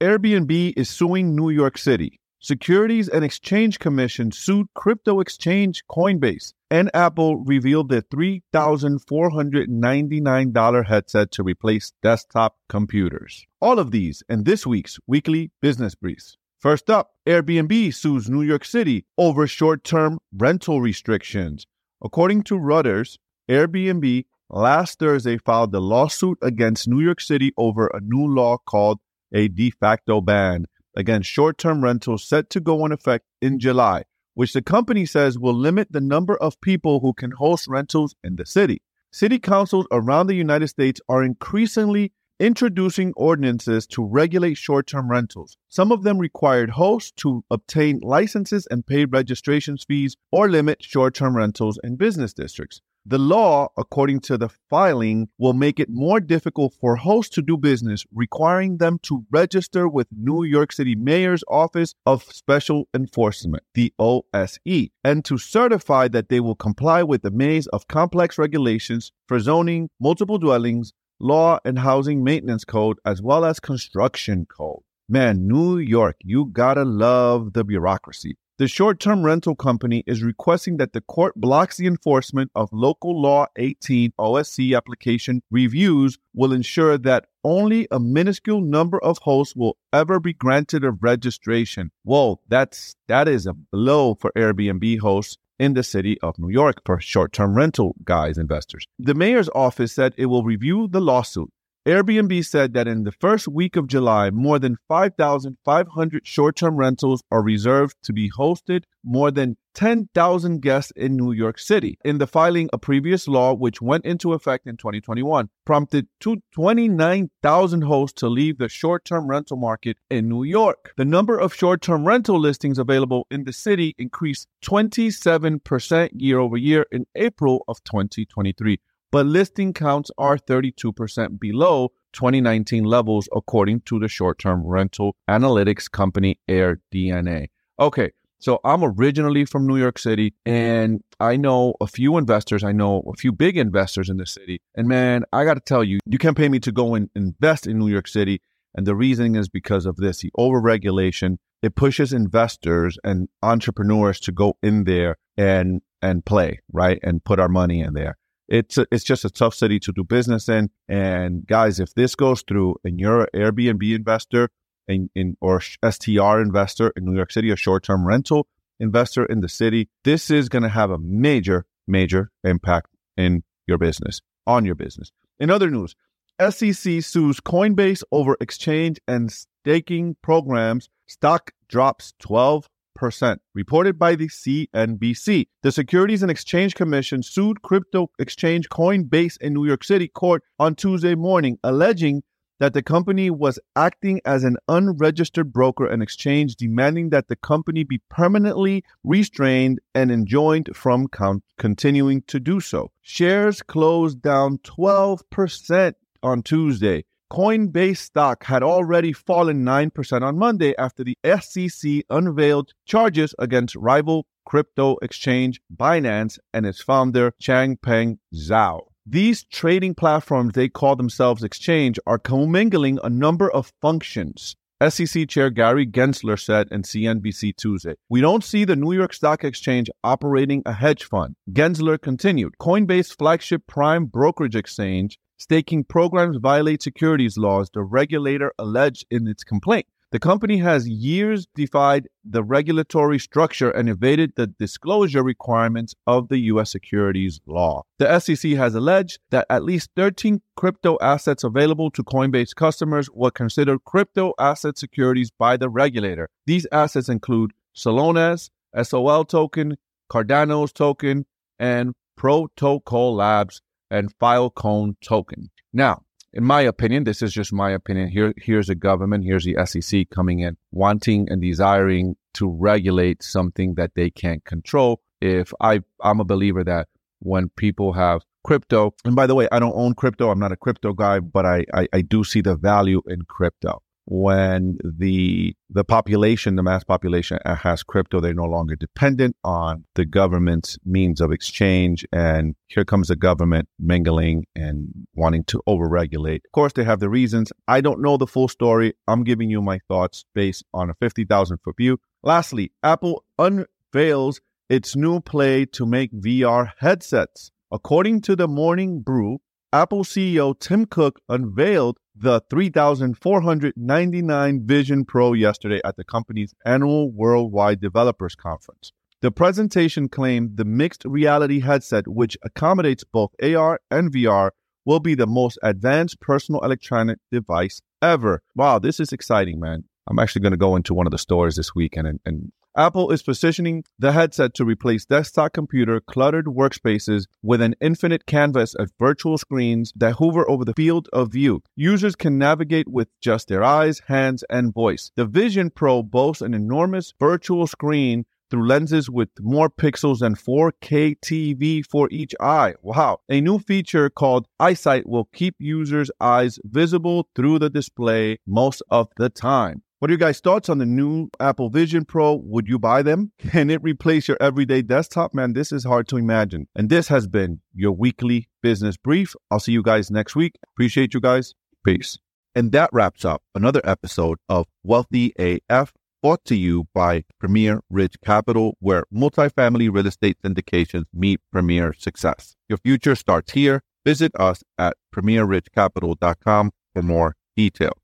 Airbnb is suing New York City. Securities and Exchange Commission sued crypto exchange Coinbase, and Apple revealed their $3,499 headset to replace desktop computers. All of these in this week's weekly business briefs. First up, Airbnb sues New York City over short term rental restrictions. According to Reuters, Airbnb last Thursday filed a lawsuit against New York City over a new law called a de facto ban against short term rentals set to go in effect in July, which the company says will limit the number of people who can host rentals in the city. City councils around the United States are increasingly introducing ordinances to regulate short term rentals. Some of them required hosts to obtain licenses and pay registration fees or limit short term rentals in business districts. The law, according to the filing, will make it more difficult for hosts to do business, requiring them to register with New York City Mayor's Office of Special Enforcement, the OSE, and to certify that they will comply with the maze of complex regulations for zoning, multiple dwellings, law and housing maintenance code, as well as construction code. Man, New York, you gotta love the bureaucracy. The short term rental company is requesting that the court blocks the enforcement of Local Law 18 OSC application reviews will ensure that only a minuscule number of hosts will ever be granted a registration. Whoa, that's that is a blow for Airbnb hosts in the city of New York for short term rental guys investors. The mayor's office said it will review the lawsuit Airbnb said that in the first week of July, more than 5,500 short term rentals are reserved to be hosted, more than 10,000 guests in New York City. In the filing, a previous law, which went into effect in 2021, prompted 29,000 hosts to leave the short term rental market in New York. The number of short term rental listings available in the city increased 27% year over year in April of 2023 but listing counts are 32% below 2019 levels, according to the short term rental analytics company AirDNA. Okay, so I'm originally from New York City, and I know a few investors. I know a few big investors in the city. And man, I got to tell you, you can't pay me to go and invest in New York City. And the reasoning is because of this the overregulation. It pushes investors and entrepreneurs to go in there and and play, right? And put our money in there it's a, it's just a tough city to do business in. And guys, if this goes through and you're an Airbnb investor in, in or STR investor in New York City, a short term rental investor in the city, this is going to have a major, major impact in your business, on your business. In other news, SEC sues Coinbase over exchange and staking programs. Stock drops 12 percent reported by the CNBC. The Securities and Exchange Commission sued crypto exchange Coinbase in New York City court on Tuesday morning, alleging that the company was acting as an unregistered broker and exchange, demanding that the company be permanently restrained and enjoined from con- continuing to do so. Shares closed down 12% on Tuesday. Coinbase stock had already fallen 9% on Monday after the SEC unveiled charges against rival crypto exchange Binance and its founder Changpeng Zhao. These trading platforms they call themselves exchange are commingling a number of functions. SEC Chair Gary Gensler said in CNBC Tuesday, We don't see the New York Stock Exchange operating a hedge fund. Gensler continued, Coinbase flagship prime brokerage exchange staking programs violate securities laws, the regulator alleged in its complaint. The company has years defied the regulatory structure and evaded the disclosure requirements of the U.S. securities law. The SEC has alleged that at least 13 crypto assets available to Coinbase customers were considered crypto asset securities by the regulator. These assets include Solana's, SOL token, Cardano's token, and Protocol Labs and Filecoin token. Now, in my opinion, this is just my opinion. Here, here's the government, here's the SEC coming in, wanting and desiring to regulate something that they can't control. If I, I'm a believer that when people have crypto, and by the way, I don't own crypto. I'm not a crypto guy, but I, I, I do see the value in crypto when the the population, the mass population has crypto, they're no longer dependent on the government's means of exchange. And here comes the government mingling and wanting to overregulate. Of course, they have the reasons. I don't know the full story. I'm giving you my thoughts based on a 50,000 foot view. Lastly, Apple unveils its new play to make VR headsets. According to the Morning Brew, Apple CEO Tim Cook unveiled the 3499 Vision Pro yesterday at the company's annual Worldwide Developers Conference. The presentation claimed the mixed reality headset, which accommodates both AR and VR, will be the most advanced personal electronic device ever. Wow, this is exciting, man. I'm actually going to go into one of the stores this weekend and, and Apple is positioning the headset to replace desktop computer cluttered workspaces with an infinite canvas of virtual screens that hover over the field of view. Users can navigate with just their eyes, hands, and voice. The Vision Pro boasts an enormous virtual screen through lenses with more pixels than 4K TV for each eye. Wow. A new feature called EyeSight will keep users' eyes visible through the display most of the time. What are your guys' thoughts on the new Apple Vision Pro? Would you buy them? Can it replace your everyday desktop? Man, this is hard to imagine. And this has been your weekly business brief. I'll see you guys next week. Appreciate you guys. Peace. And that wraps up another episode of Wealthy AF brought to you by Premier Ridge Capital, where multifamily real estate syndications meet premier success. Your future starts here. Visit us at premierridgecapital.com for more details.